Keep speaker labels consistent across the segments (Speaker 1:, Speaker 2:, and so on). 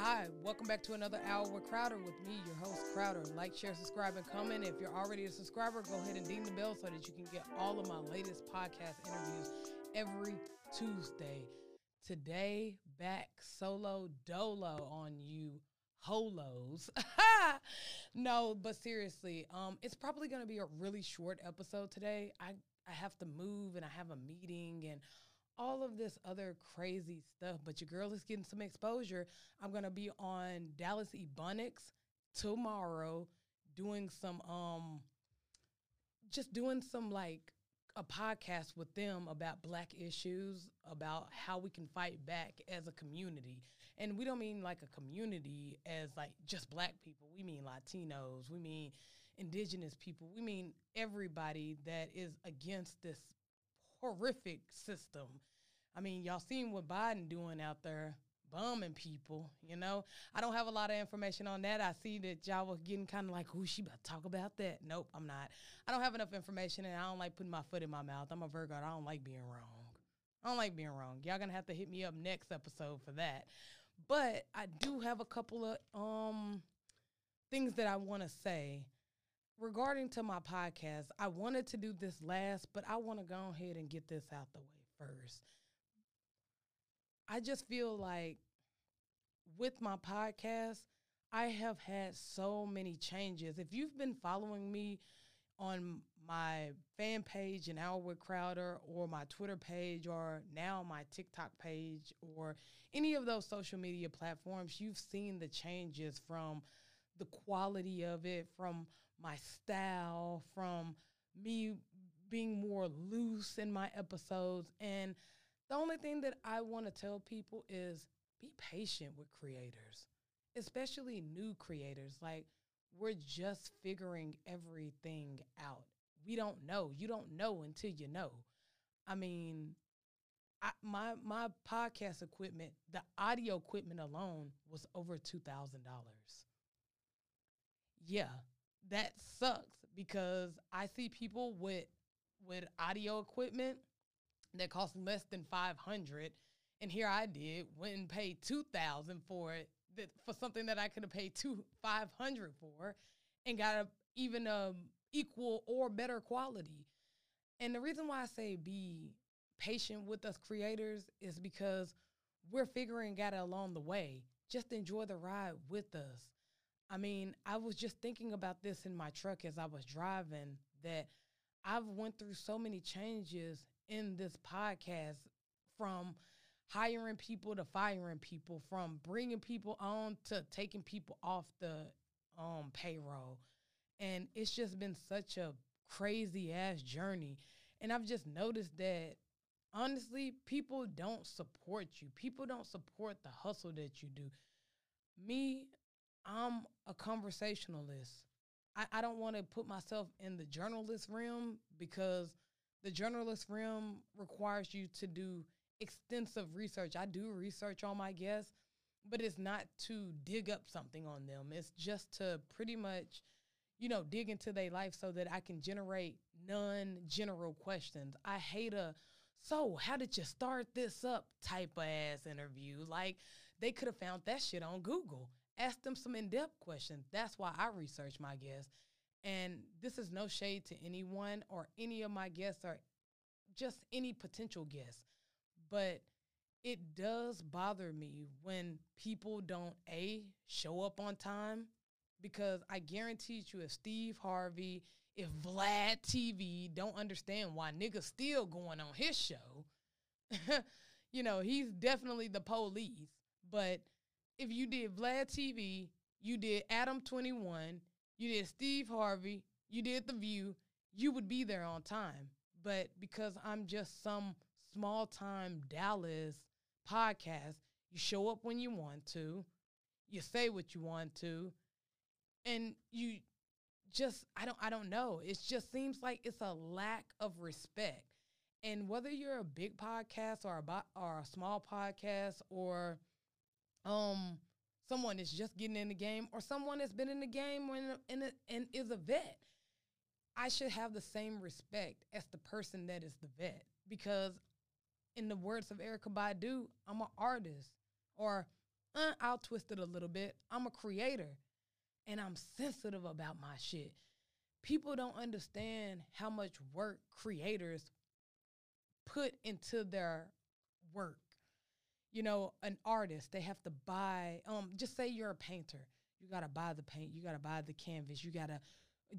Speaker 1: Hi, welcome back to another hour with Crowder with me, your host Crowder. Like, share, subscribe, and comment. If you're already a subscriber, go ahead and ding the bell so that you can get all of my latest podcast interviews every Tuesday. Today, back solo dolo on you holos. no, but seriously, um, it's probably gonna be a really short episode today. I I have to move and I have a meeting and all of this other crazy stuff. But your girl is getting some exposure. I'm gonna be on Dallas Ebonics tomorrow, doing some um, just doing some like a podcast with them about black issues, about how we can fight back as a community. And we don't mean like a community as like just black people. We mean Latinos. We mean indigenous people. We mean everybody that is against this horrific system. I mean, y'all seen what Biden doing out there, bumming people, you know? I don't have a lot of information on that. I see that y'all was getting kind of like, who she about to talk about that? Nope, I'm not. I don't have enough information and I don't like putting my foot in my mouth. I'm a Virgo. I don't like being wrong. I don't like being wrong. Y'all gonna have to hit me up next episode for that. But I do have a couple of um things that I want to say regarding to my podcast. I wanted to do this last, but I want to go ahead and get this out the way first. I just feel like with my podcast, I have had so many changes. If you've been following me on my fan page, an hour with Crowder, or my Twitter page, or now my TikTok page, or any of those social media platforms, you've seen the changes from the quality of it, from my style, from me being more loose in my episodes. And the only thing that I want to tell people is be patient with creators, especially new creators. Like, we're just figuring everything out. We don't know. You don't know until you know. I mean, I, my my podcast equipment, the audio equipment alone was over two thousand dollars. Yeah, that sucks because I see people with with audio equipment that cost less than five hundred, and here I did went and paid two thousand for it that for something that I could have paid two five hundred for, and got a even a equal or better quality. And the reason why I say be patient with us creators is because we're figuring out along the way. Just enjoy the ride with us. I mean, I was just thinking about this in my truck as I was driving that I've went through so many changes in this podcast from hiring people to firing people, from bringing people on to taking people off the um, payroll. And it's just been such a crazy ass journey. And I've just noticed that honestly, people don't support you. People don't support the hustle that you do. Me, I'm a conversationalist. I, I don't want to put myself in the journalist realm because the journalist realm requires you to do extensive research. I do research on my guests, but it's not to dig up something on them. It's just to pretty much, you know, dig into their life so that I can generate non general questions. I hate a so how did you start this up type of ass interview. Like they could have found that shit on Google. Ask them some in-depth questions. That's why I research my guests. And this is no shade to anyone or any of my guests or just any potential guests. But it does bother me when people don't A, show up on time because I guarantee you if Steve Harvey, if Vlad TV don't understand why niggas still going on his show, you know, he's definitely the police. But if you did Vlad TV, you did Adam 21, you did Steve Harvey, you did The View, you would be there on time. But because I'm just some small time Dallas podcast, you show up when you want to, you say what you want to, and you just I don't I don't know. It just seems like it's a lack of respect. And whether you're a big podcast or a or a small podcast or um someone that's just getting in the game or someone that's been in the game and, and, and is a vet, I should have the same respect as the person that is the vet because in the words of Erykah Badu, I'm an artist or Uh, I'll twist it a little bit. I'm a creator and I'm sensitive about my shit. People don't understand how much work creators put into their work. You know, an artist, they have to buy, um, just say you're a painter. You gotta buy the paint, you gotta buy the canvas, you gotta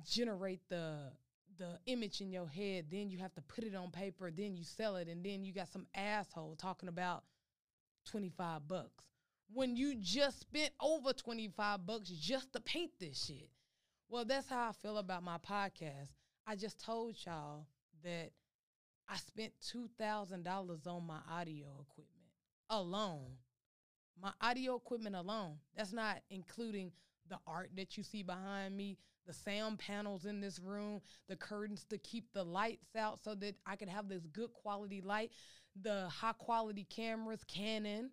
Speaker 1: generate the the image in your head, then you have to put it on paper, then you sell it, and then you got some asshole talking about 25 bucks when you just spent over 25 bucks just to paint this shit. Well, that's how I feel about my podcast. I just told y'all that I spent $2,000 on my audio equipment alone. My audio equipment alone. That's not including the art that you see behind me, the sound panels in this room, the curtains to keep the lights out so that I can have this good quality light, the high quality cameras, Canon.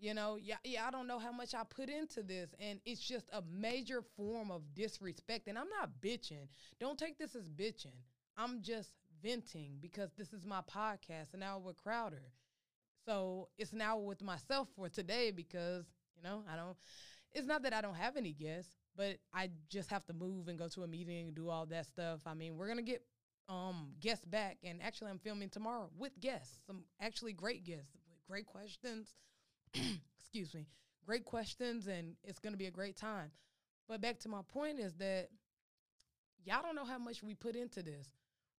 Speaker 1: You know, yeah, yeah, I don't know how much I put into this. And it's just a major form of disrespect. And I'm not bitching. Don't take this as bitching. I'm just venting because this is my podcast, an hour with Crowder. So it's now with myself for today because, you know, I don't, it's not that I don't have any guests but I just have to move and go to a meeting and do all that stuff. I mean, we're gonna get um guests back, and actually, I'm filming tomorrow with guests, some actually great guests with great questions. Excuse me, great questions, and it's gonna be a great time. But back to my point is that y'all don't know how much we put into this.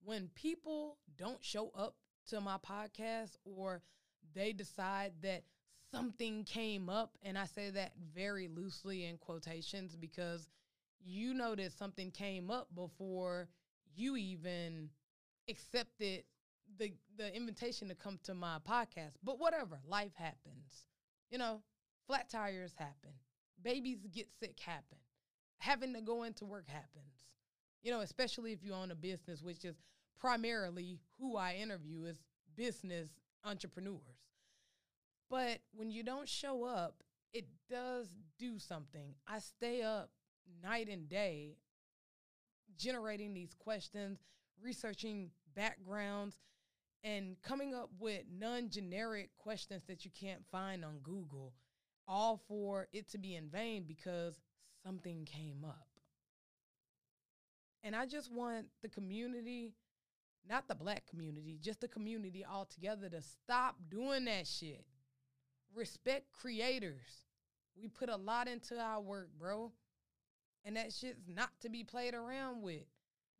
Speaker 1: When people don't show up to my podcast or they decide that something came up, and I say that very loosely in quotations because you know that something came up before you even accepted the the invitation to come to my podcast. But whatever, life happens. You know, flat tires happen. Babies get sick happen. Having to go into work happens. You know, especially if you own a business, which is primarily who I interview is business entrepreneurs. But when you don't show up, it does do something. I stay up night and day generating these questions, researching backgrounds, and coming up with non generic questions that you can't find on Google, all for it to be in vain because something came up. And I just want the community, not the black community, just the community altogether to stop doing that shit respect creators. We put a lot into our work, bro. And that shit's not to be played around with.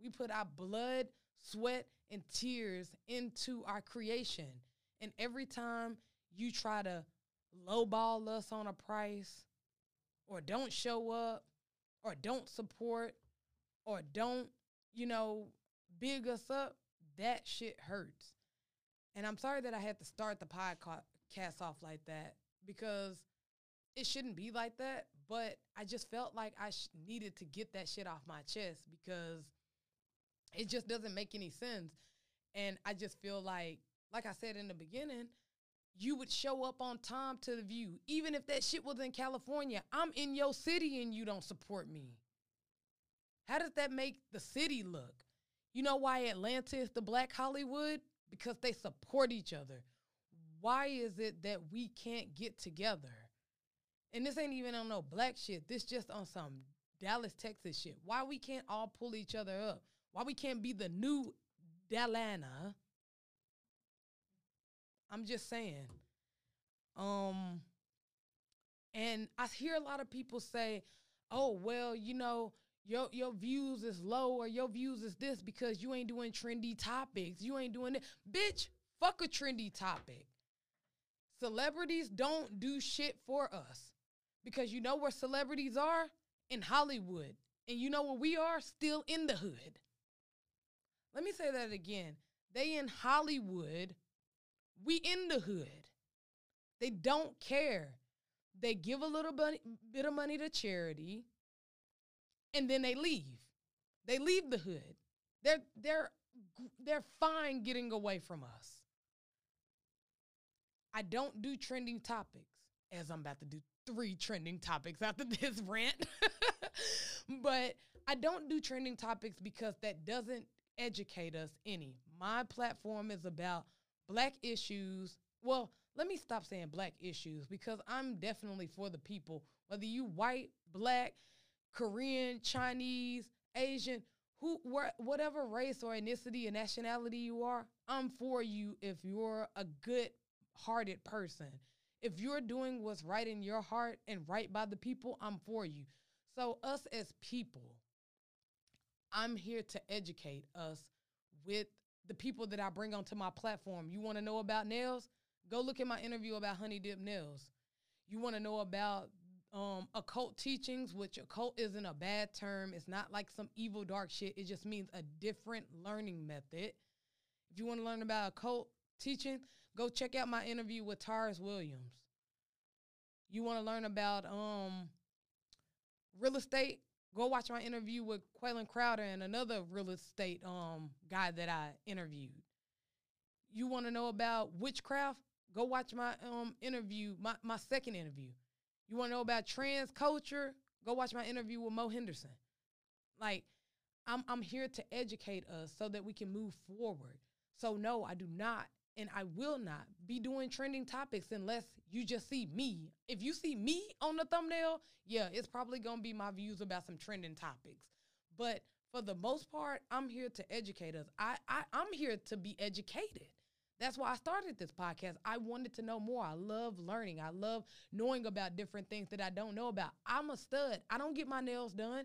Speaker 1: We put our blood, sweat, and tears into our creation. And every time you try to lowball us on a price, or don't show up, or don't support, or don't, you know, big us up, that shit hurts. And I'm sorry that I had to start the podcast cast off like that because it shouldn't be like that. But I just felt like I sh- needed to get that shit off my chest because it just doesn't make any sense. And I just feel like, like I said in the beginning, you would show up on time to the view. Even if that shit was in California, I'm in your city and you don't support me. How does that make the city look? You know why Atlanta is the black Hollywood? Because they support each other why is it that we can't get together? And this ain't even on no black shit. This just on some Dallas, Texas shit. Why we can't all pull each other up? Why we can't be the new Dalana? I'm just saying. Um and I hear a lot of people say, "Oh, well, you know, your your views is low or your views is this because you ain't doing trendy topics. You ain't doing it. Bitch, fuck a trendy topic. Celebrities don't do shit for us because you know where celebrities are? In Hollywood. And you know where we are? Still in the hood. Let me say that again. They in Hollywood, we in the hood. They don't care. They give a little bit of money to charity and then they leave. They leave the hood. They're they're they're fine getting away from us. I don't do trending topics, as I'm about to do three trending topics after this rant. but I don't do trending topics because that doesn't educate us any. My platform is about black issues. Well, let me stop saying black issues because I'm definitely for the people, whether you white, black, Korean, Chinese, Asian, who wh- whatever race or ethnicity and nationality you are, I'm for you if you're a good-hearted person. If you're doing what's right in your heart and right by the people, I'm for you. So us as people, I'm here to educate us with the people that I bring onto my platform. You want to know about nails? Go look at my interview about honey dip nails. You want to know about um, occult teachings, which occult isn't a bad term. It's not like some evil dark shit. It just means a different learning method. If you want to learn about occult teaching, go check out my interview with Taurus Williams. You want to learn about um, real estate? Go watch my interview with Quaylen Crowder and another real estate um, guy that I interviewed. You want to know about witchcraft? Go watch my um, interview, my, my second interview. You want to know about trans culture? Go watch my interview with Mo Henderson. Like, I'm I'm here to educate us so that we can move forward. So no, I do not and I will not be doing trending topics unless you just see me. If you see me on the thumbnail, yeah, it's probably going to be my views about some trending topics. But for the most part, I'm here to educate us. I, I I'm here to be educated. That's why I started this podcast. I wanted to know more. I love learning. I love knowing about different things that I don't know about. I'm a stud. I don't get my nails done.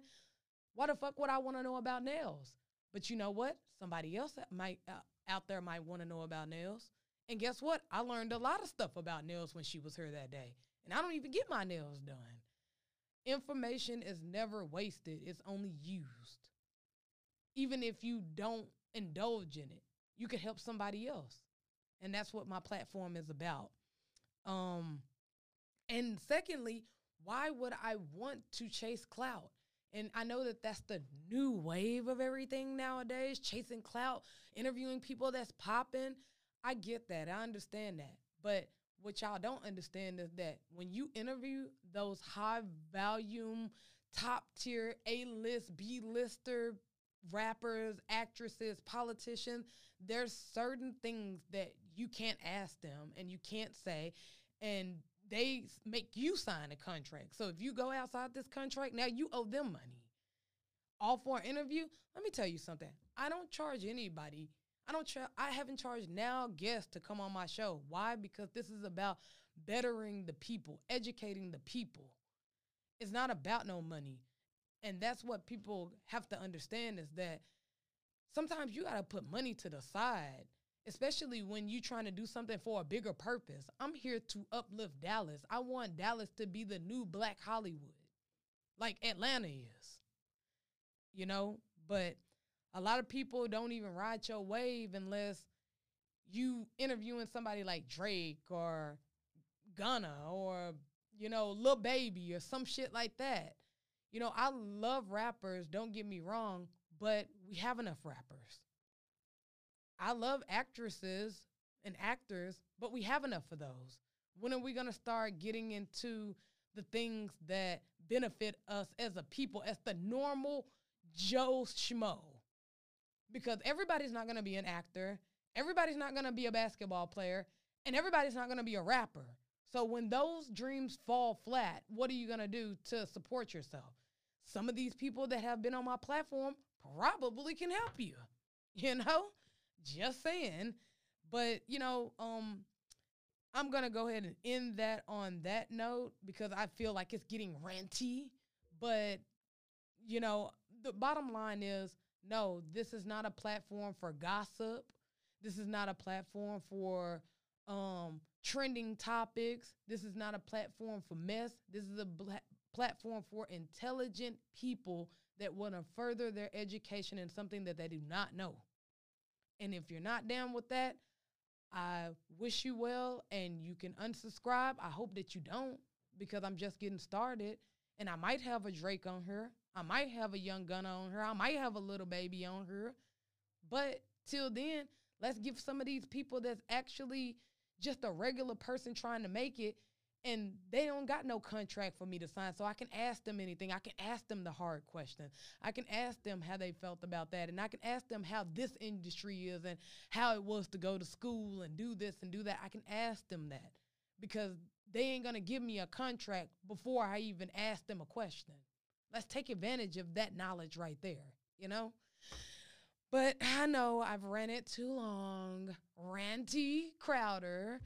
Speaker 1: Why the fuck would I want to know about nails? But you know what? Somebody else might uh, out there might want to know about nails. And guess what? I learned a lot of stuff about nails when she was here that day. And I don't even get my nails done. Information is never wasted, it's only used. Even if you don't indulge in it, you can help somebody else and that's what my platform is about. Um, and secondly, why would I want to chase clout? And I know that that's the new wave of everything nowadays, chasing clout, interviewing people that's popping. I get that. I understand that. But what y'all don't understand is that when you interview those high volume, top tier, A list, B lister rappers, actresses, politicians, there's certain things that you can't ask them and you can't say and they make you sign a contract. So if you go outside this contract, now you owe them money. All for an interview, let me tell you something. I don't charge anybody. I don't tra- I haven't charged now guests to come on my show. Why? Because this is about bettering the people, educating the people. It's not about no money. And that's what people have to understand is that sometimes you got to put money to the side, especially when you're trying to do something for a bigger purpose. I'm here to uplift Dallas. I want Dallas to be the new Black Hollywood, like Atlanta is. You know, but a lot of people don't even ride your wave unless you interviewing somebody like Drake or Gunna or you know Lil Baby or some shit like that. You know, I love rappers, don't get me wrong, but we have enough rappers. I love actresses and actors, but we have enough of those. When are we going to start getting into the things that benefit us as a people, as the normal Joe Schmo? Because everybody's not going to be an actor, everybody's not going to be a basketball player, and everybody's not going to be a rapper. So when those dreams fall flat, what are you going to do to support yourself? some of these people that have been on my platform probably can help you. You know? Just saying. But, you know, um I'm going to go ahead and end that on that note because I feel like it's getting ranty, but you know, the bottom line is no, this is not a platform for gossip. This is not a platform for um trending topics. This is not a platform for mess. This is a platform for intelligent people that want to further their education in something that they do not know. And if you're not down with that, I wish you well and you can unsubscribe. I hope that you don't because I'm just getting started and I might have a Drake on her. I might have a young Gunna on her. I might have a little Baby on her. But till then, let's give some of these people that's actually just a regular person trying to make it and they don't got no contract for me to sign so i can ask them anything. I can ask them the hard question. I can ask them how they felt about that and i can ask them how this industry is and how it was to go to school and do this and do that. I can ask them that because they ain't gonna give me a contract before i even ask them a question. Let's take advantage of that knowledge right there you know? But i know i've ran it too long. Ranty crowder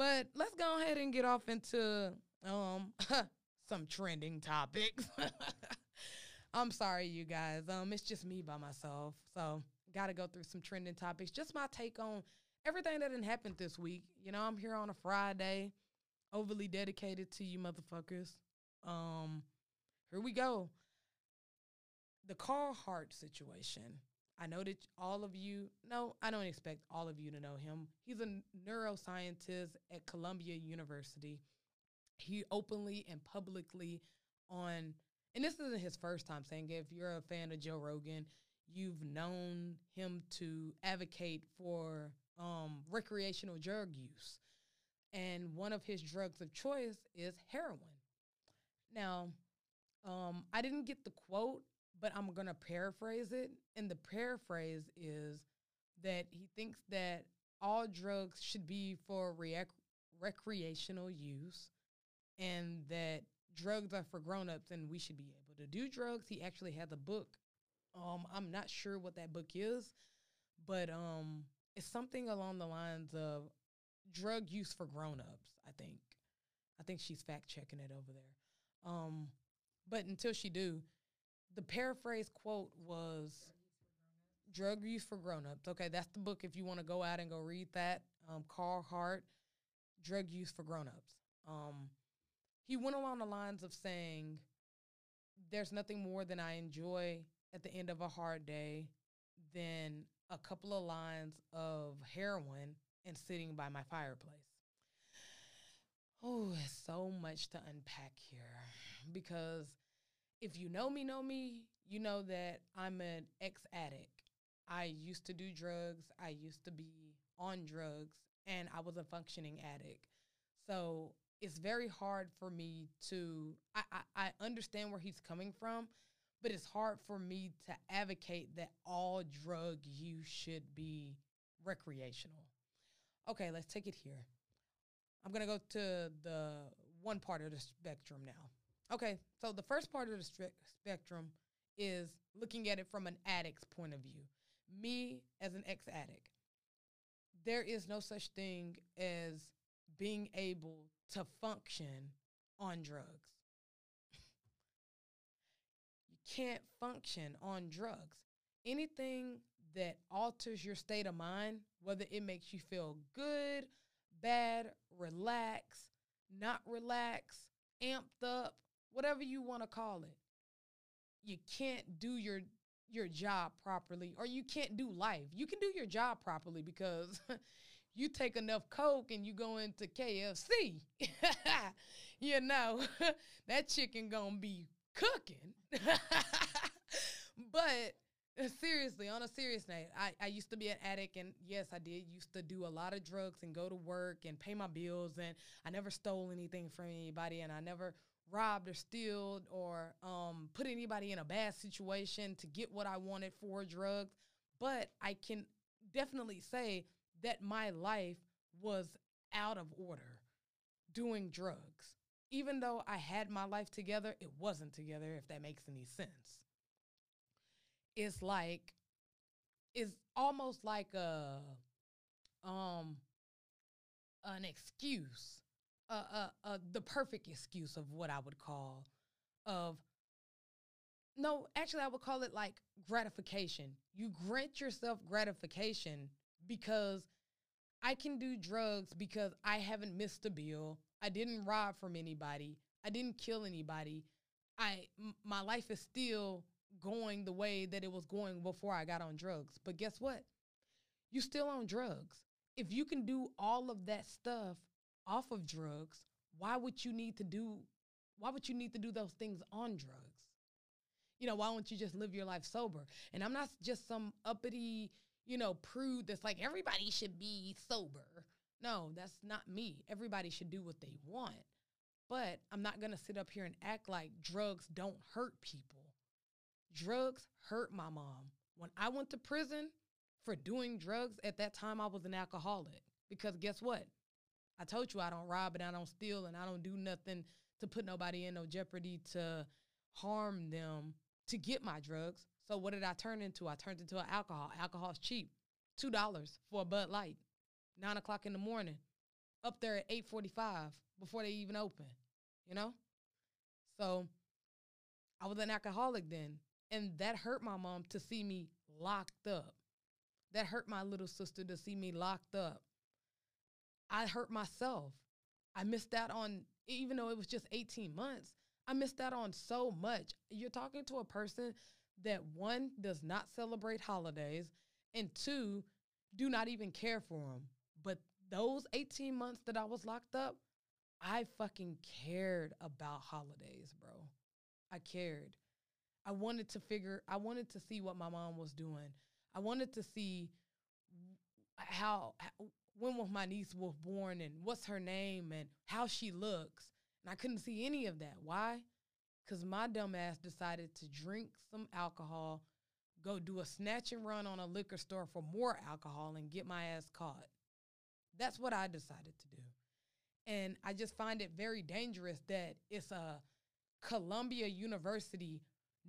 Speaker 1: but let's go ahead and get off into um some trending topics. I'm sorry, you guys. Um, it's just me by myself, so got to go through some trending topics. Just my take on everything that didn't happen this week. You know, I'm here on a Friday, overly dedicated to you motherfuckers. Um, here we go. The Carhartt situation. I know that all of you, no, I don't expect all of you to know him. He's a neuroscientist at Columbia University. He openly and publicly on, and this isn't his first time saying it. If you're a fan of Joe Rogan, you've known him to advocate for um, recreational drug use. And one of his drugs of choice is heroin. Now, um, I didn't get the quote but I'm going to paraphrase it. And the paraphrase is that he thinks that all drugs should be for rec- recreational use and that drugs are for grown-ups and we should be able to do drugs. He actually has a book. Um, I'm not sure what that book is, but um, it's something along the lines of drug use for grown-ups, I think. I think she's fact checking it over there. Um, but until she do, the paraphrase quote was drug use for grown-ups. Okay that's the book if you want to go out and go read that um, Carl Hart drug use for grown-ups. Um, he went along the lines of saying there's nothing more than i enjoy at the end of a hard day than a couple of lines of heroin and sitting by my fireplace. Oh so much to unpack here because if you know me, know me, you know that I'm an ex addict. I used to do drugs, I used to be on drugs, and I was a functioning addict. So it's very hard for me to, I, I, I understand where he's coming from, but it's hard for me to advocate that all drug use should be recreational. Okay, let's take it here. I'm going to go to the one part of the spectrum now. Okay, so the first part of the stri- spectrum is looking at it from an addict's point of view. Me as an ex addict, there is no such thing as being able to function on drugs. you can't function on drugs. Anything that alters your state of mind, whether it makes you feel good, bad, relax, not relax, amped up, whatever you want to call it. You can't do your your job properly or you can't do life. You can do your job properly because you take enough coke and you go into KFC. you know, that chicken going to be cooking. but uh, seriously, on a serious note, I, I used to be an addict, and yes, I did used to do a lot of drugs and go to work and pay my bills, and I never stole anything from anybody, and I never robbed or stealed or um, put anybody in a bad situation to get what I wanted for drugs. But I can definitely say that my life was out of order doing drugs. Even though I had my life together, it wasn't together, if that makes any sense. It's like, it's almost like a, um, an excuse the perfect excuse of what I would call of no, actually I would call it like gratification. You grant yourself gratification because I can do drugs because I haven't missed a bill. I didn't rob from anybody. I didn't kill anybody. I m- my life is still going the way that it was going before I got on drugs. But guess what? You still on drugs. If you can do all of that stuff off of drugs, why would you need to do why would you need to do those things on drugs? You know, why don't you just live your life sober? And I'm not just some uppity, you know, prude that's like everybody should be sober. No, that's not me. Everybody should do what they want. But I'm not going to sit up here and act like drugs don't hurt people. Drugs hurt my mom. When I went to prison for doing drugs, at that time I was an alcoholic. Because guess what? I told you I don't rob and I don't steal and I don't do nothing to put nobody in no jeopardy to harm them to get my drugs. So what did I turn into? I turned into an alcohol. Alcohol's cheap. Two dollars for a Bud Light. Nine o'clock in the morning. Up there at eight forty five before they even open. You know? So I was an alcoholic then. And that hurt my mom to see me locked up. That hurt my little sister to see me locked up. I hurt myself. I missed out on, even though it was just 18 months, I missed out on so much. You're talking to a person that one does not celebrate holidays, and two, do not even care for them. But those 18 months that I was locked up, I fucking cared about holidays, bro. I cared. I wanted to figure, I wanted to see what my mom was doing. I wanted to see how, how when was my niece was born and what's her name and how she looks. And I couldn't see any of that. Why? Because my dumb ass decided to drink some alcohol, go do a snatch and run on a liquor store for more alcohol and get my ass caught. That's what I decided to do. And I just find it very dangerous that it's a Columbia University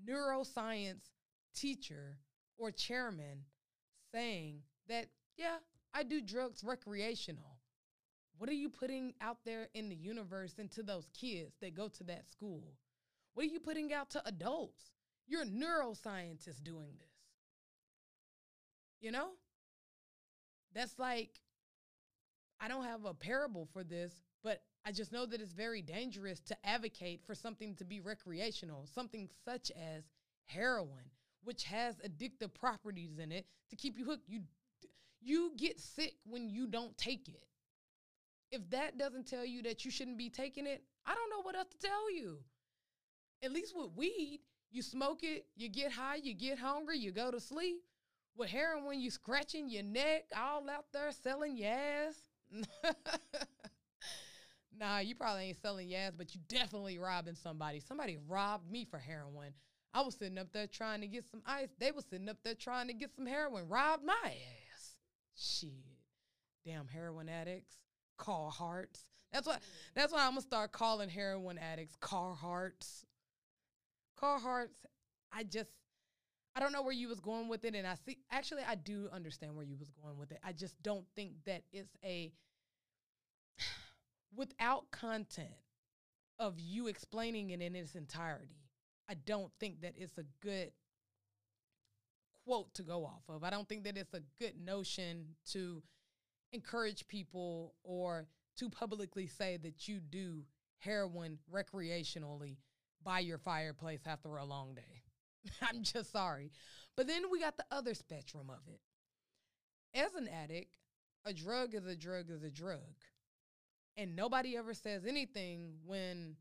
Speaker 1: neuroscience teacher or chairman saying that, yeah, I do drugs recreational. What are you putting out there in the universe into those kids that go to that school? What are you putting out to adults? You're a neuroscientist doing this. You know? That's like, I don't have a parable for this, but I just know that it's very dangerous to advocate for something to be recreational, something such as heroin, which has addictive properties in it to keep you hooked. You you get sick when you don't take it. If that doesn't tell you that you shouldn't be taking it, I don't know what else to tell you. At least with weed, you smoke it, you get high, you get hungry, you go to sleep. With heroin, you scratching your neck, all out there selling your ass. nah, you probably ain't selling your ass, but you definitely robbing somebody. Somebody robbed me for heroin. I was sitting up there trying to get some ice. They was sitting up there trying to get some heroin. Robbed my ass. Shit. Damn heroin addicts. car hearts. That's what that's why I'm gonna start calling heroin addicts car hearts. Car hearts, I just I don't know where you was going with it and I see actually I do understand where you was going with it. I just don't think that it's a without content of you explaining it in its entirety. I don't think that it's a good quote to go off of. I don't think that it's a good notion to encourage people or to publicly say that you do heroin recreationally by your fireplace after a long day. I'm just sorry. But then we got the other spectrum of it. As an addict, a drug is a drug is a drug. And nobody ever says anything when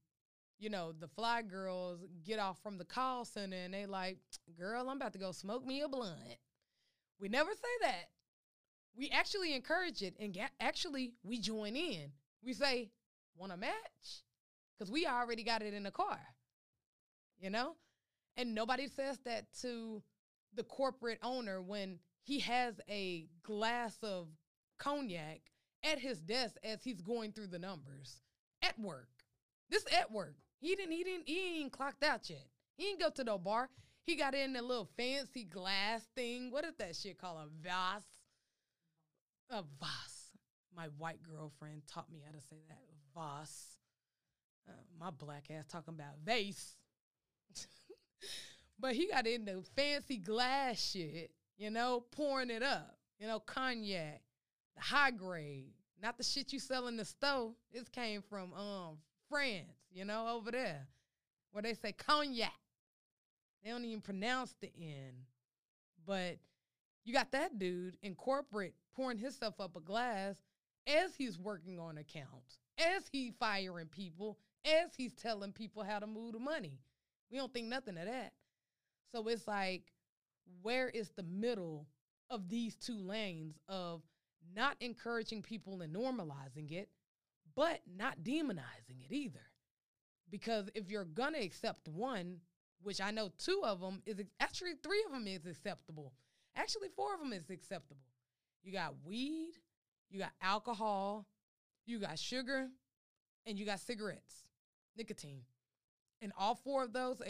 Speaker 1: you know, the fly girls get off from the call center and they like, girl, I'm about to go smoke me a blunt. We never say that. We actually encourage it and actually we join in. We say, want a match? Because we already got it in the car, you know? And nobody says that to the corporate owner when he has a glass of cognac at his desk as he's going through the numbers at work. This at work. He didn't. He didn't. He ain't clocked out yet. He ain't go to no bar. He got in a little fancy glass thing. What is that shit called? A vase. A vase. My white girlfriend taught me how to say that. Vase. Uh, my black ass talking about vase. but he got in the fancy glass shit, you know, pouring it up. You know, cognac, the high grade, not the shit you sell in the store. This came from um France, you know, over there, where they say cognac. They don't even pronounce the N. But you got that dude in corporate pouring himself up a glass as he's working on accounts, as he firing people, as he's telling people how to move the money. We don't think nothing of that. So it's like, where is the middle of these two lanes of not encouraging people and normalizing it, but not demonizing it either. Because if you're gonna accept one, which I know two of them is actually three of them is acceptable. Actually, four of them is acceptable. You got weed, you got alcohol, you got sugar, and you got cigarettes, nicotine. And all four of those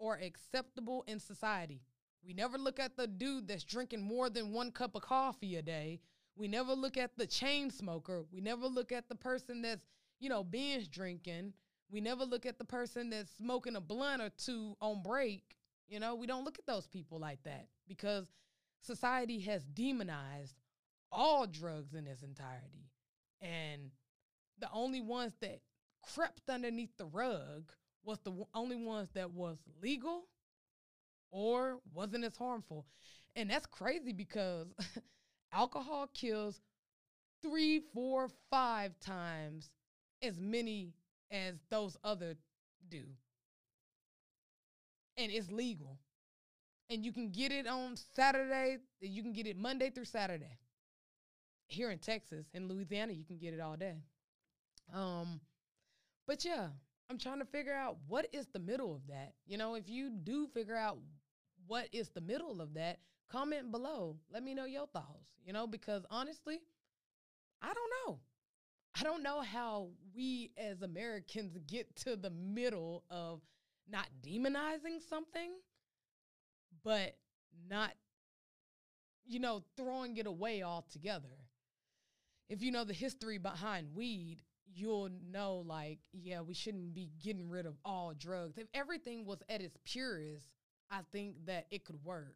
Speaker 1: are acceptable in society. We never look at the dude that's drinking more than one cup of coffee a day. We never look at the chain smoker. We never look at the person that's, you know, binge drinking. We never look at the person that's smoking a blunt or two on break. You know, we don't look at those people like that because society has demonized all drugs in its entirety. And the only ones that crept underneath the rug was the only ones that was legal or wasn't as harmful. And that's crazy because alcohol kills three, four, five times as many as those other do. And it's legal. And you can get it on Saturday, you can get it Monday through Saturday. Here in Texas, in Louisiana, you can get it all day. Um, but yeah, I'm trying to figure out what is the middle of that. You know, if you do figure out what is the middle of that, comment below. Let me know your thoughts, you know, because honestly, I don't know. I don't know how we as Americans get to the middle of not demonizing something, but not, you know, throwing it away altogether. If you know the history behind weed, you'll know like yeah we shouldn't be getting rid of all drugs if everything was at its purest i think that it could work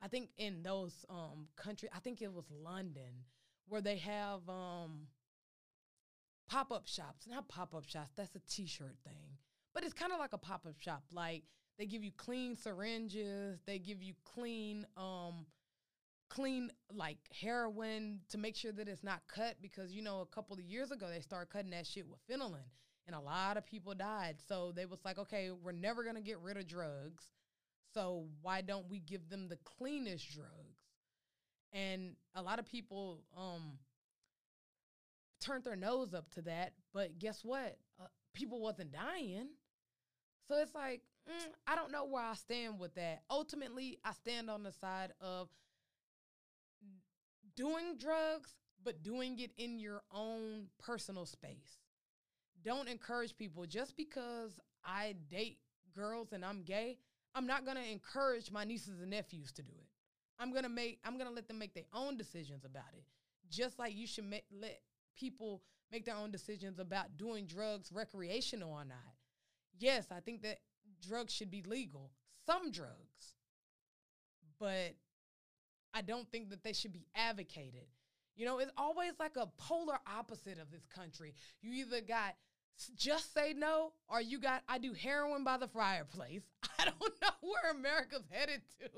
Speaker 1: i think in those um country i think it was london where they have um pop-up shops not pop-up shops that's a t-shirt thing but it's kind of like a pop-up shop like they give you clean syringes they give you clean um clean like heroin to make sure that it's not cut because you know a couple of years ago they started cutting that shit with fentanyl and a lot of people died so they was like okay we're never going to get rid of drugs so why don't we give them the cleanest drugs? And a lot of people um turned their nose up to that but guess what uh, people wasn't dying so it's like mm, i don't know where i stand with that ultimately i stand on the side of doing drugs, but doing it in your own personal space. Don't encourage people just because I date girls and I'm gay. I'm not going to encourage my nieces and nephews to do it. I'm going to make I'm going to let them make their own decisions about it. Just like you should make, let people make their own decisions about doing drugs recreational or not. Yes, I think that drugs should be legal. Some drugs. But I don't think that they should be advocated. You know, it's always like a polar opposite of this country. You either got just say no or you got I do heroin by the fireplace. I don't know where America's headed to.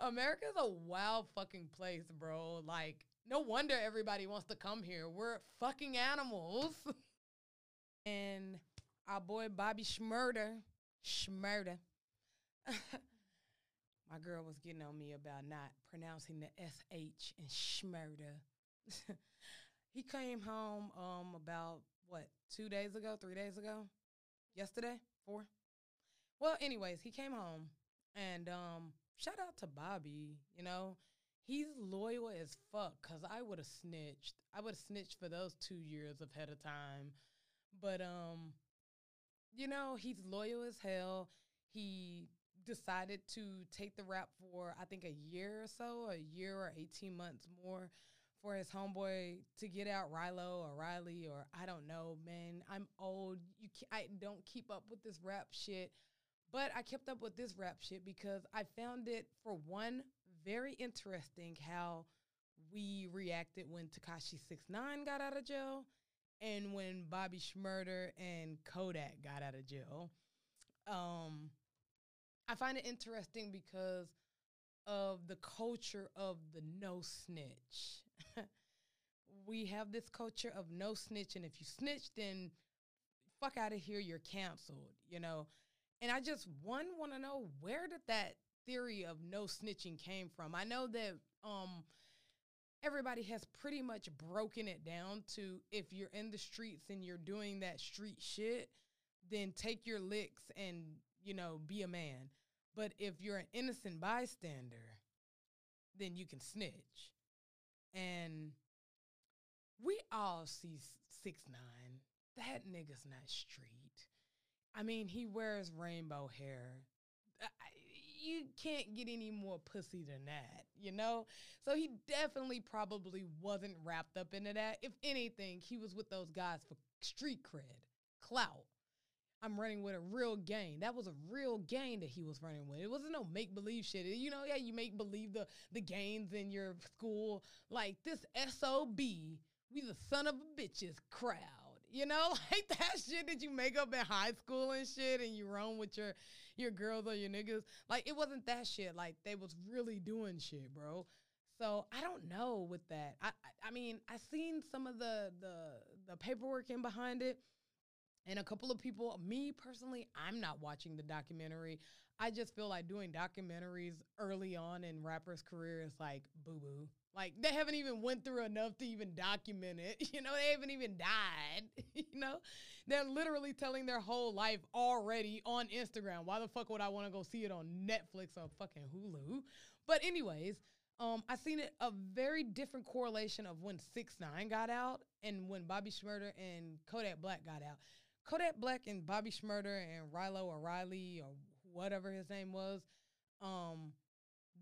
Speaker 1: America's a wild fucking place, bro. Like, no wonder everybody wants to come here. We're fucking animals. and our boy Bobby Shmurda, Shmurda. my girl was getting on me about not pronouncing the sh in shmurda. he came home um about what two days ago, three days ago, yesterday, four. Well, anyways, he came home and um shout out to Bobby. You know, he's loyal as fuck. Cause I would have snitched. I would have snitched for those two years ahead of time. But um, you know, he's loyal as hell. He decided to take the rap for I think a year or so, a year or 18 months more for his homeboy to get out Rilo or Riley or I don't know, man. I'm old. You I don't keep up with this rap shit. But I kept up with this rap shit because I found it for one very interesting how we reacted when Tekashi Six Nine got out of jail and when Bobby Shmurda and Kodak got out of jail. Um, I find it interesting because of the culture of the no snitch. we have this culture of no snitch, and if you snitch, then fuck out of here, you're canceled, you know? And I just, one, want to know where did that theory of no snitching came from? I know that um, everybody has pretty much broken it down to if you're in the streets and you're doing that street shit, then take your licks and, you know, be a man. But if you're an innocent bystander, then you can snitch. And we all see six nine. That nigga's not street. I mean, he wears rainbow hair. You can't get any more pussy than that, you know? So he definitely probably wasn't wrapped up into that. If anything, he was with those guys for street cred, clout. I'm running with a real gang. That was a real gang that he was running with. It wasn't no make believe shit. You know, yeah, you make believe the the gains in your school. Like this SOB, we the son of a bitches crowd. You know, like that shit that you make up in high school and shit, and you run with your your girls or your niggas. Like it wasn't that shit. Like they was really doing shit, bro. So I don't know with that. I I, I mean I seen some of the the the paperwork in behind it, and a couple of people. Me personally, I'm not watching the documentary. I just feel like doing documentaries early on in rappers' career is like boo boo. Like they haven't even went through enough to even document it. You know, they haven't even died. you know, they're literally telling their whole life already on Instagram. Why the fuck would I want to go see it on Netflix or fucking Hulu? But anyways, um, I seen it a very different correlation of when Six Nine got out and when Bobby Shmurda and Kodak Black got out. Kodak Black and Bobby Shmurda and Rilo O'Reilly or whatever his name was, um,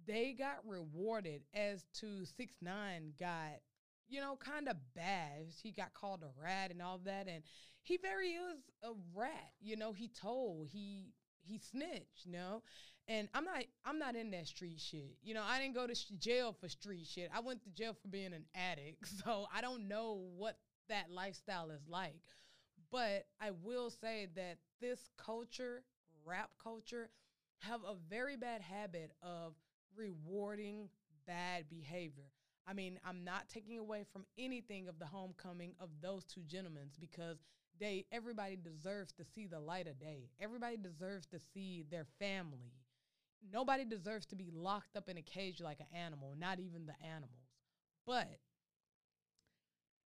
Speaker 1: they got rewarded as to six nine got you know kind of bad. He got called a rat and all that and he very was a rat you know he told he he snitched you know? And i'm not i'm not in that street shit. You know i didn't go to sh- jail for street shit. I went to jail for being an addict so i don't know what that lifestyle is like. But i will say that this culture rap culture have a very bad habit of rewarding bad behavior. I mean, I'm not taking away from anything of the homecoming of those two gentlemen because they everybody deserves to see the light of day. Everybody deserves to see their family. Nobody deserves to be locked up in a cage like an animal, not even the animals. But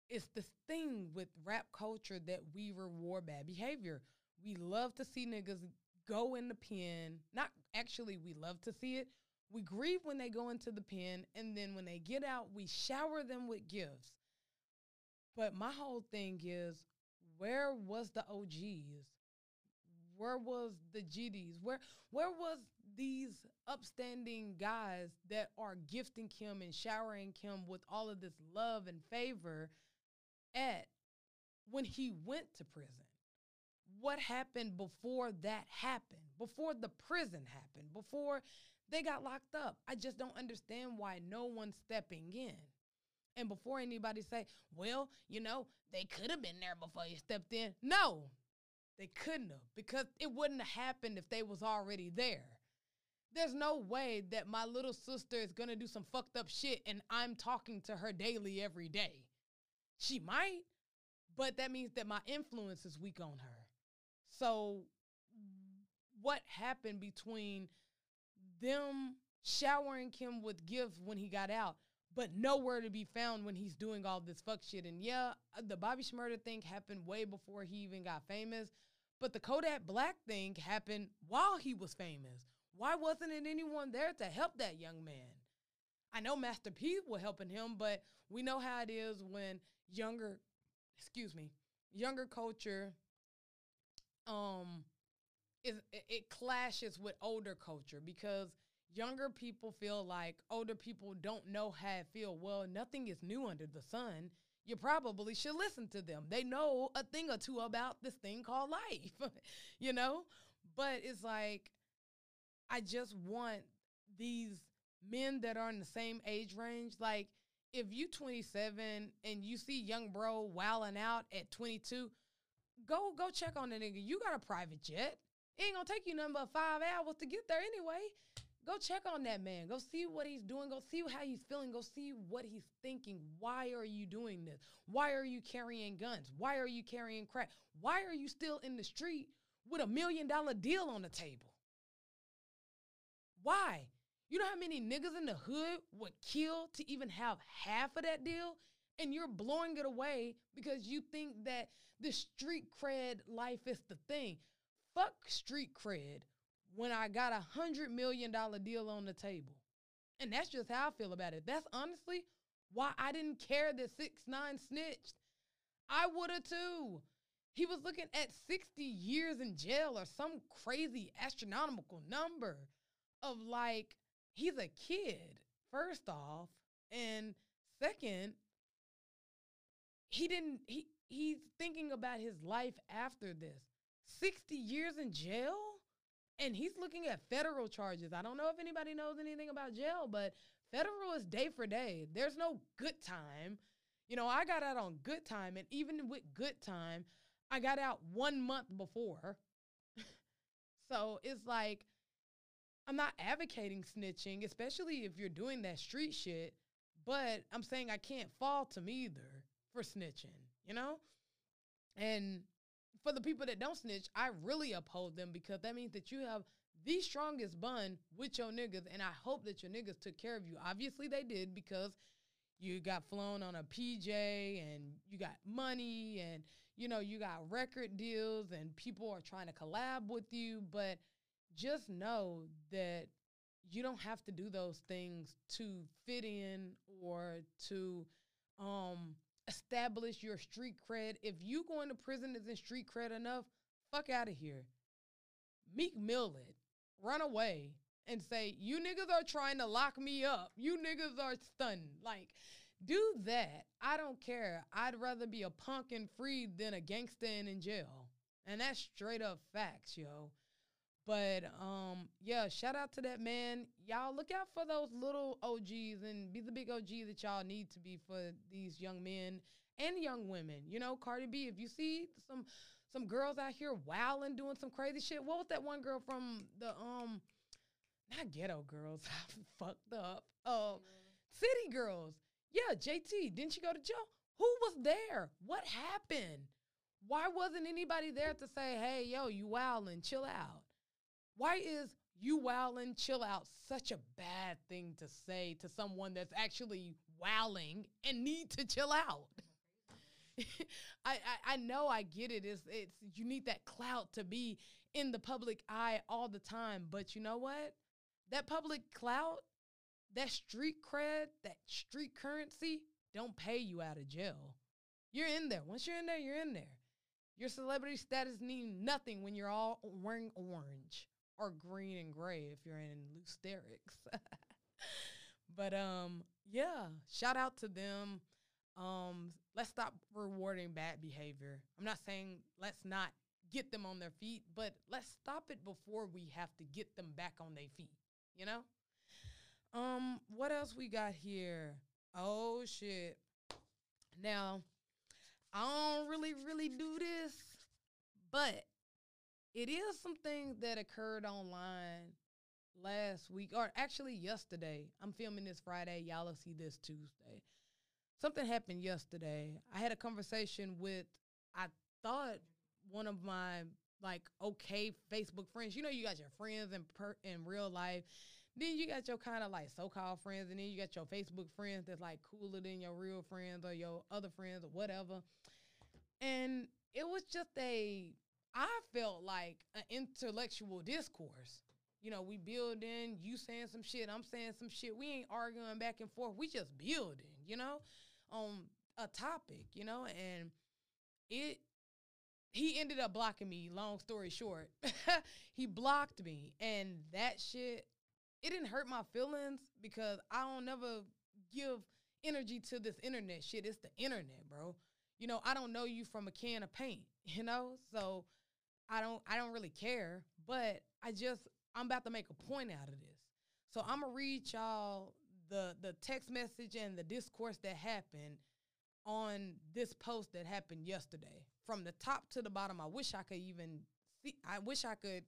Speaker 1: it's this thing with rap culture that we reward bad behavior. We love to see niggas go in the pen. Not actually, we love to see it. We grieve when they go into the pen, and then when they get out, we shower them with gifts. But my whole thing is, where was the OGs? Where was the GDs? Where where was these upstanding guys that are gifting Kim and showering Kim with all of this love and favor at when he went to prison? What happened before that happened? Before the prison happened? Before they got locked up. I just don't understand why no one's stepping in. And before anybody say, well, you know, they could have been there before you stepped in. No, they couldn't have because it wouldn't have happened if they was already there. There's no way that my little sister is going to do some fucked up shit and I'm talking to her daily every day. She might, but that means that my influence is weak on her. So what happened between them showering Kim with gifts when he got out, but nowhere to be found when he's doing all this fuck shit. And yeah, uh, the Bobby Shmurda thing happened way before he even got famous, but the Kodak Black thing happened while he was famous. Why wasn't it anyone there to help that young man? I know Master P was helping him, but we know how it is when younger, excuse me, younger culture um is it clashes with older culture because younger people feel like older people don't know how it feel. Well, nothing is new under the sun. You probably should listen to them. They know a thing or two about this thing called life, you know? But it's like, I just want these men that are in the same age range. Like, if you 27 and you see young bro wilding out at 22, go go check on the nigga. You got a private jet. It ain't gonna take you but five hours to get there anyway. Go check on that man. Go see what he's doing. Go see how he's feeling. Go see what he's thinking. Why are you doing this? Why are you carrying guns? Why are you carrying crack? Why are you still in the street with a million dollar deal on the table? Why? You know how many niggas in the hood would kill to even have half of that deal? And you're blowing it away because you think that the street cred life is the thing. Fuck street cred when I got a hundred million dollar deal on the table. And that's just how I feel about it. That's honestly why I didn't care that six nine snitched. I would have too. He was looking at 60 years in jail or some crazy astronomical number of like, he's a kid, first off. And second, he didn't, he, he's thinking about his life after this. 60 years in jail? And he's looking at federal charges. I don't know if anybody knows anything about jail, but federal is day for day. There's no good time. You know, I got out on good time, and even with good time, I got out one month before. so it's like, I'm not advocating snitching, especially if you're doing that street shit, but I'm saying I can't fault him either for snitching, you know? And for the people that don't snitch, I really uphold them because that means that you have the strongest bun with your niggas, and I hope that your niggas took care of you. Obviously, they did because you got flown on a PJ and you got money and you know you got record deals and people are trying to collab with you, but just know that you don't have to do those things to fit in or to um establish your street cred. If you going to prison isn't street cred enough, fuck out of here. Meek Mill it. Run away and say, you niggas are trying to lock me up. You niggas are stunned. Like, do that. I don't care. I'd rather be a punk and free than a gangster and in jail. And that's straight up facts, yo. But um, yeah, shout out to that man. Y'all look out for those little OGs and be the big OG that y'all need to be for these young men and young women. You know, Cardi B, if you see some some girls out here wilding doing some crazy shit. What was that one girl from the um not ghetto girls, I fucked up. Uh city girls. Yeah, JT, didn't she go to jail? Who was there? What happened? Why wasn't anybody there to say, hey, yo, you wilding, chill out? Why is you wilding, chill out such a bad thing to say to someone that's actually wowing and need to chill out? I, I, I know I get it. It's it's you need that clout to be in the public eye all the time. But you know what? That public clout, that street cred, that street currency don't pay you out of jail. You're in there. Once you're in there, you're in there. Your celebrity status means nothing when you're all wearing orange or green and gray if you're in loose but um, yeah, shout out to them. Um, let's stop rewarding bad behavior. I'm not saying let's not get them on their feet, but let's stop it before we have to get them back on their feet, you know? Um, what else we got here? Oh shit. Now, I don't really, really do this, but it is some things that occurred online last week, or actually yesterday. I'm filming this Friday. Y'all will see this Tuesday something happened yesterday. I had a conversation with I thought one of my like okay Facebook friends. You know, you got your friends in per in real life. Then you got your kind of like so-called friends, and then you got your Facebook friends that's like cooler than your real friends or your other friends or whatever. And it was just a, I felt like an intellectual discourse. You know, we building, you saying some shit, I'm saying some shit. We ain't arguing back and forth. We just building, you know? on a topic, you know, and it he ended up blocking me, long story short. he blocked me and that shit it didn't hurt my feelings because I don't never give energy to this internet shit. It's the internet, bro. You know, I don't know you from a can of paint, you know? So I don't I don't really care, but I just I'm about to make a point out of this. So I'm gonna read y'all the the text message and the discourse that happened on this post that happened yesterday from the top to the bottom i wish i could even see i wish i could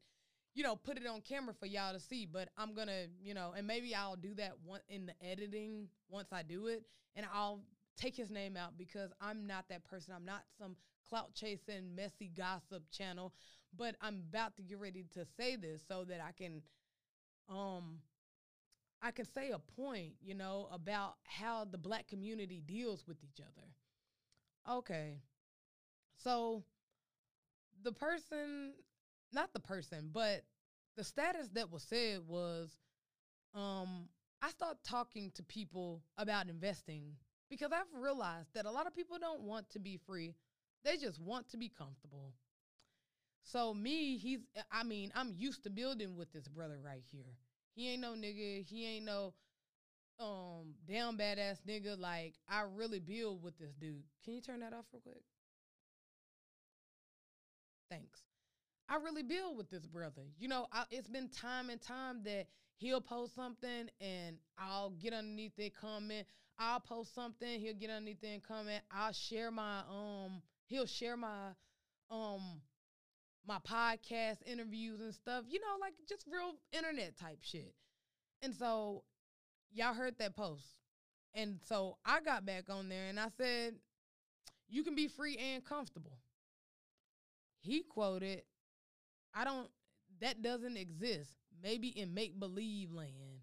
Speaker 1: you know put it on camera for y'all to see but i'm gonna you know and maybe i'll do that one in the editing once i do it and i'll take his name out because i'm not that person i'm not some clout chasing messy gossip channel but i'm about to get ready to say this so that i can um I can say a point, you know, about how the black community deals with each other. Okay. So the person not the person, but the status that was said was um I started talking to people about investing because I've realized that a lot of people don't want to be free. They just want to be comfortable. So me, he's I mean, I'm used to building with this brother right here. He ain't no nigga, he ain't no um damn badass nigga. Like I really build with this dude. Can you turn that off real quick? Thanks. I really build with this brother. You know, I, it's been time and time that he'll post something and I'll get underneath it, comment. I'll post something, he'll get underneath it and comment. I'll share my um, he'll share my um my podcast interviews and stuff, you know, like just real internet type shit. And so y'all heard that post. And so I got back on there and I said, You can be free and comfortable. He quoted, I don't, that doesn't exist. Maybe in make believe land.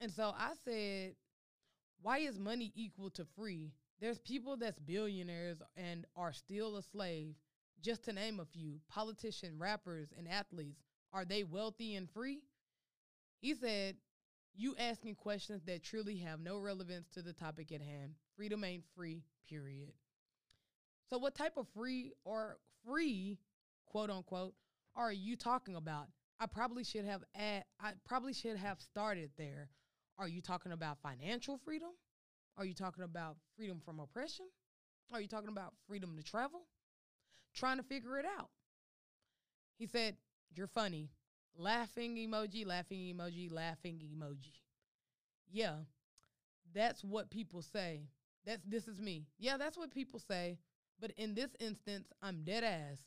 Speaker 1: And so I said, Why is money equal to free? There's people that's billionaires and are still a slave. Just to name a few politicians, rappers, and athletes. Are they wealthy and free? He said, You asking questions that truly have no relevance to the topic at hand. Freedom ain't free, period. So, what type of free or free, quote unquote, are you talking about? I probably should have ad, I probably should have started there. Are you talking about financial freedom? Are you talking about freedom from oppression? Are you talking about freedom to travel? Trying to figure it out. He said, You're funny. Laughing emoji, laughing emoji, laughing emoji. Yeah, that's what people say. That's this is me. Yeah, that's what people say. But in this instance, I'm dead ass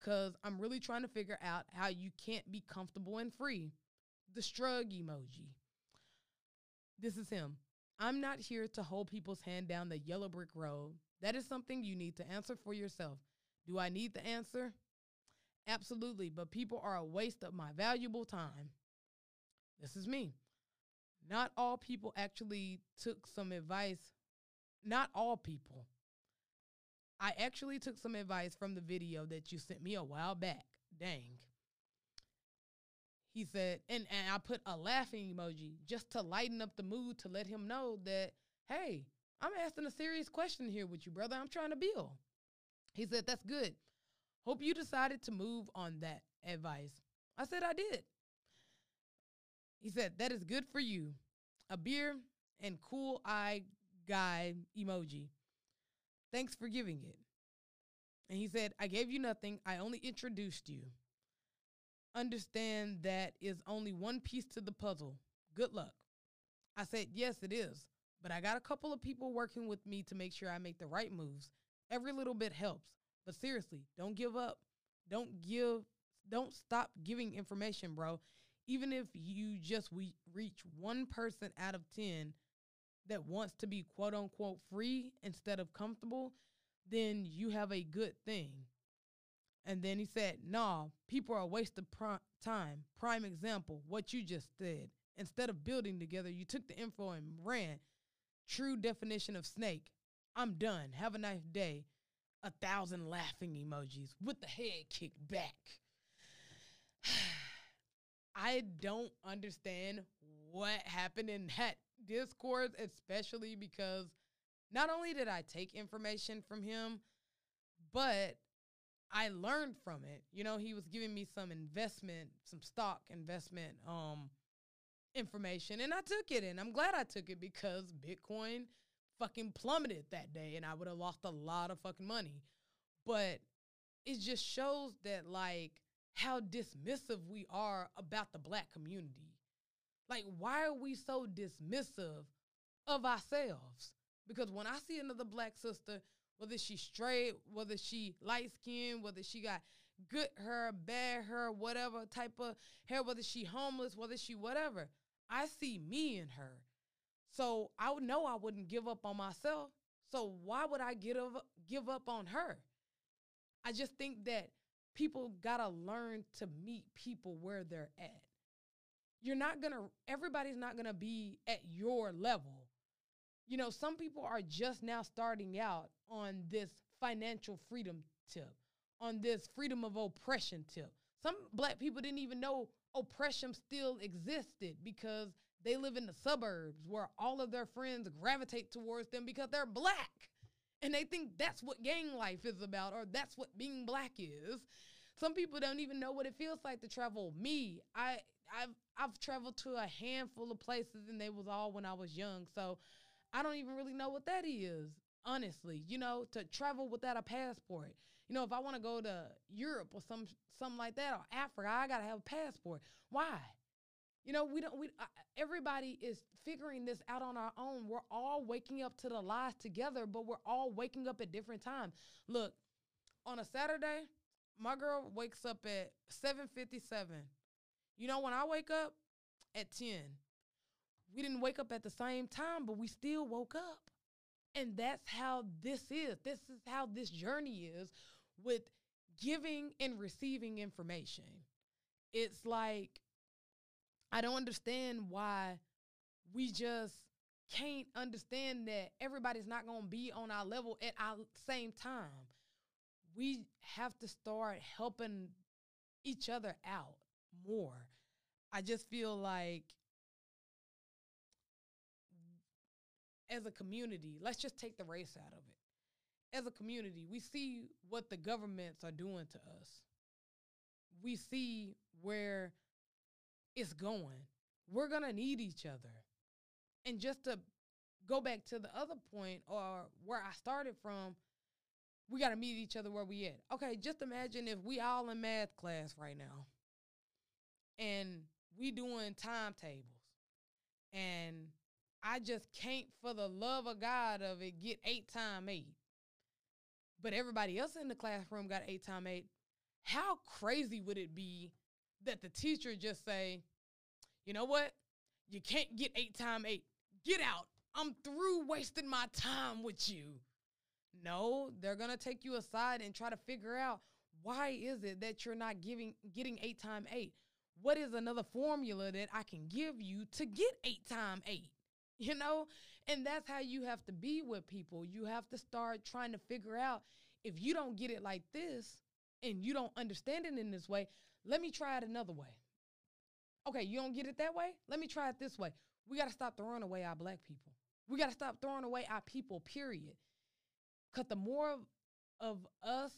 Speaker 1: because I'm really trying to figure out how you can't be comfortable and free. The shrug emoji. This is him. I'm not here to hold people's hand down the yellow brick road. That is something you need to answer for yourself. Do I need the answer? Absolutely, but people are a waste of my valuable time. This is me. Not all people actually took some advice. Not all people. I actually took some advice from the video that you sent me a while back. Dang. He said, and, and I put a laughing emoji just to lighten up the mood to let him know that, hey, I'm asking a serious question here with you, brother. I'm trying to build. He said, that's good. Hope you decided to move on that advice. I said, I did. He said, that is good for you. A beer and cool eye guy emoji. Thanks for giving it. And he said, I gave you nothing. I only introduced you. Understand that is only one piece to the puzzle. Good luck. I said, Yes, it is. But I got a couple of people working with me to make sure I make the right moves. Every little bit helps. But seriously, don't give up. Don't give, don't stop giving information, bro. Even if you just we reach one person out of 10 that wants to be quote unquote free instead of comfortable, then you have a good thing. And then he said, Nah, people are a waste of time. Prime example, what you just said. Instead of building together, you took the info and ran. True definition of snake. I'm done. Have a nice day. A thousand laughing emojis with the head kicked back. I don't understand what happened in that discourse, especially because not only did I take information from him, but I learned from it. You know, he was giving me some investment, some stock investment um information and I took it and I'm glad I took it because Bitcoin fucking plummeted that day and I would have lost a lot of fucking money. But it just shows that like how dismissive we are about the black community. Like, why are we so dismissive of ourselves? Because when I see another black sister, whether she's straight, whether she light skinned, whether she got good hair, bad hair, whatever type of hair, whether she homeless, whether she whatever, I see me in her. So I would know I wouldn't give up on myself. So why would I give up, give up on her? I just think that people gotta learn to meet people where they're at you're not gonna everybody's not gonna be at your level you know some people are just now starting out on this financial freedom tip on this freedom of oppression tip Some black people didn't even know oppression still existed because they live in the suburbs where all of their friends gravitate towards them because they're black. And they think that's what gang life is about or that's what being black is. Some people don't even know what it feels like to travel. Me, I I've I've traveled to a handful of places and they was all when I was young. So I don't even really know what that is, honestly. You know, to travel without a passport. You know, if I want to go to Europe or some something like that or Africa, I got to have a passport. Why? You know, we don't we uh, everybody is figuring this out on our own. We're all waking up to the lies together, but we're all waking up at different times. Look, on a Saturday, my girl wakes up at 7:57. You know when I wake up at 10. We didn't wake up at the same time, but we still woke up. And that's how this is. This is how this journey is with giving and receiving information. It's like I don't understand why we just can't understand that everybody's not going to be on our level at our same time. We have to start helping each other out more. I just feel like as a community, let's just take the race out of it. As a community, we see what the governments are doing to us. We see where it's going. We're going to need each other. And just to go back to the other point or where I started from, we got to meet each other where we at. Okay, just imagine if we all in math class right now and we doing timetables and I just can't for the love of God of it get 8 times 8. But everybody else in the classroom got 8 times 8. How crazy would it be that the teacher just say, you know what? You can't get eight times eight. Get out. I'm through wasting my time with you. No, they're gonna take you aside and try to figure out why is it that you're not giving getting eight times eight? What is another formula that I can give you to get eight times eight? You know? And that's how you have to be with people. You have to start trying to figure out if you don't get it like this and you don't understand it in this way, let me try it another way. Okay, you don't get it that way? Let me try it this way. We got to stop throwing away our black people. We got to stop throwing away our people, period. Because the more of, of us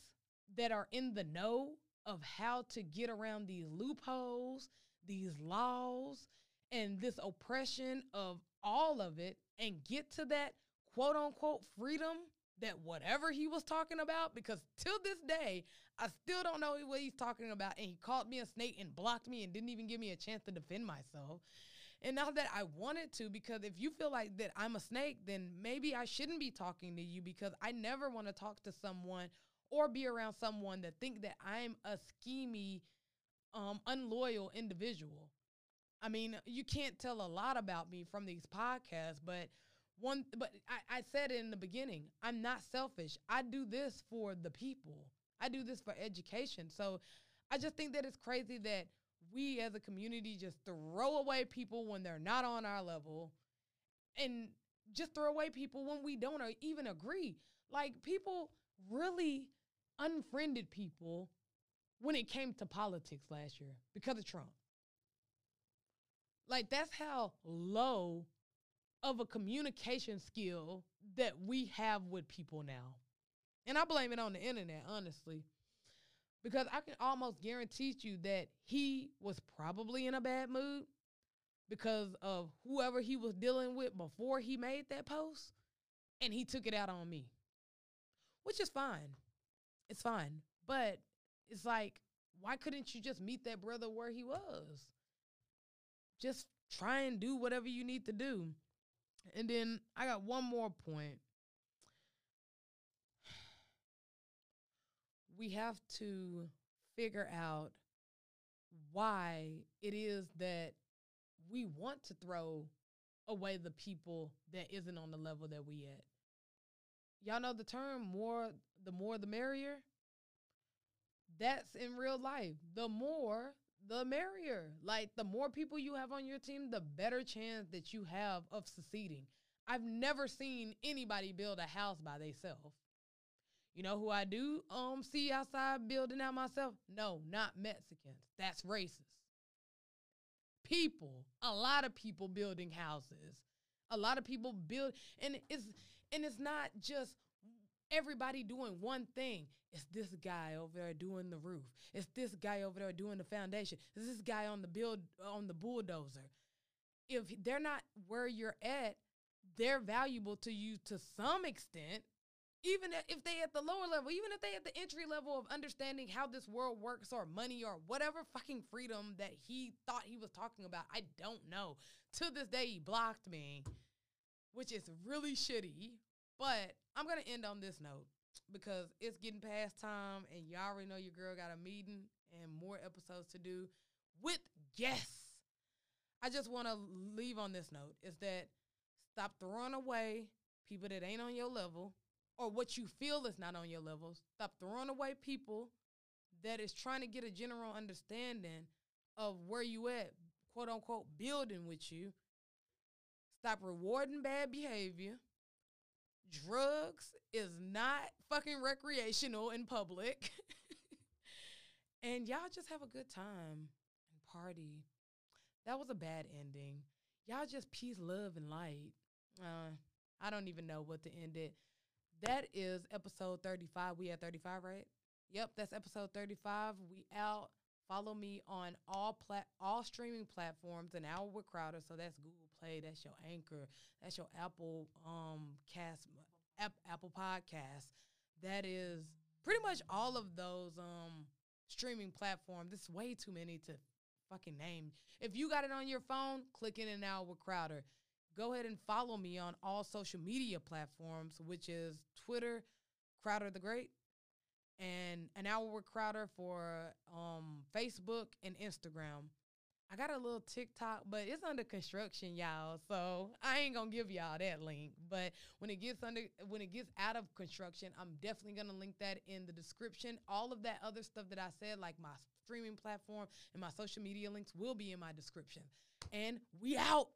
Speaker 1: that are in the know of how to get around these loopholes, these laws, and this oppression of all of it and get to that quote unquote freedom that whatever he was talking about, because till this day, I still don't know what he's talking about. And he called me a snake and blocked me and didn't even give me a chance to defend myself. And now that I wanted to, because if you feel like that I'm a snake, then maybe I shouldn't be talking to you because I never want to talk to someone or be around someone that think that I'm a schemy, um, unloyal individual. I mean, you can't tell a lot about me from these podcasts, but one but I, I said it in the beginning i'm not selfish. I do this for the people. I do this for education. So i just think that it's crazy that we as a community just throw away people when they're not on our level and just throw away people when we don't even agree. Like people really unfriended people when it came to politics last year because of trump like that's how low of a communication skill that we have with people now. And I blame it on the internet, honestly. Because I can almost guarantee you that he was probably in a bad mood because of whoever he was dealing with before he made that post. And he took it out on me, which is fine. It's fine. But it's like, why couldn't you just meet that brother where he was? Just try and do whatever you need to do. And then I got one more point. We have to figure out why it is that we want to throw away the people that isn't on the level that we at. Y'all know the term more the more the merrier? That's in real life. The more the merrier. Like the more people you have on your team, the better chance that you have of succeeding. I've never seen anybody build a house by themselves. You know who I do um see outside building out myself? No, not Mexicans. That's racist. People, a lot of people building houses. A lot of people build and it's and it's not just everybody doing one thing. It's this guy over there doing the roof. It's this guy over there doing the foundation. It's this guy on the build on the bulldozer. If they're not where you're at, they're valuable to you to some extent. Even if they at the lower level, even if they at the entry level of understanding how this world works or money or whatever fucking freedom that he thought he was talking about, I don't know. To this day, he blocked me, which is really shitty. But I'm gonna end on this note because it's getting past time, and y'all already know your girl got a meeting and more episodes to do with guests. I just want to leave on this note: is that stop throwing away people that ain't on your level or what you feel is not on your level. Stop throwing away people that is trying to get a general understanding of where you at, quote unquote, building with you. Stop rewarding bad behavior drugs is not fucking recreational in public. and y'all just have a good time and party. That was a bad ending. Y'all just peace, love, and light. Uh, I don't even know what to end it. That is episode 35. We at 35, right? Yep, that's episode 35. We out. Follow me on all plat all streaming platforms and Hour with Crowder. So that's Google Play, that's your Anchor, that's your Apple um cast Apple Podcasts. That is pretty much all of those um streaming platforms. It's way too many to fucking name. If you got it on your phone, click in and out with Crowder. Go ahead and follow me on all social media platforms, which is Twitter, Crowder the Great, and an hour with Crowder for um, Facebook and Instagram. I got a little TikTok, but it's under construction, y'all. So I ain't gonna give y'all that link. But when it gets under when it gets out of construction, I'm definitely gonna link that in the description. All of that other stuff that I said, like my streaming platform and my social media links, will be in my description. And we out.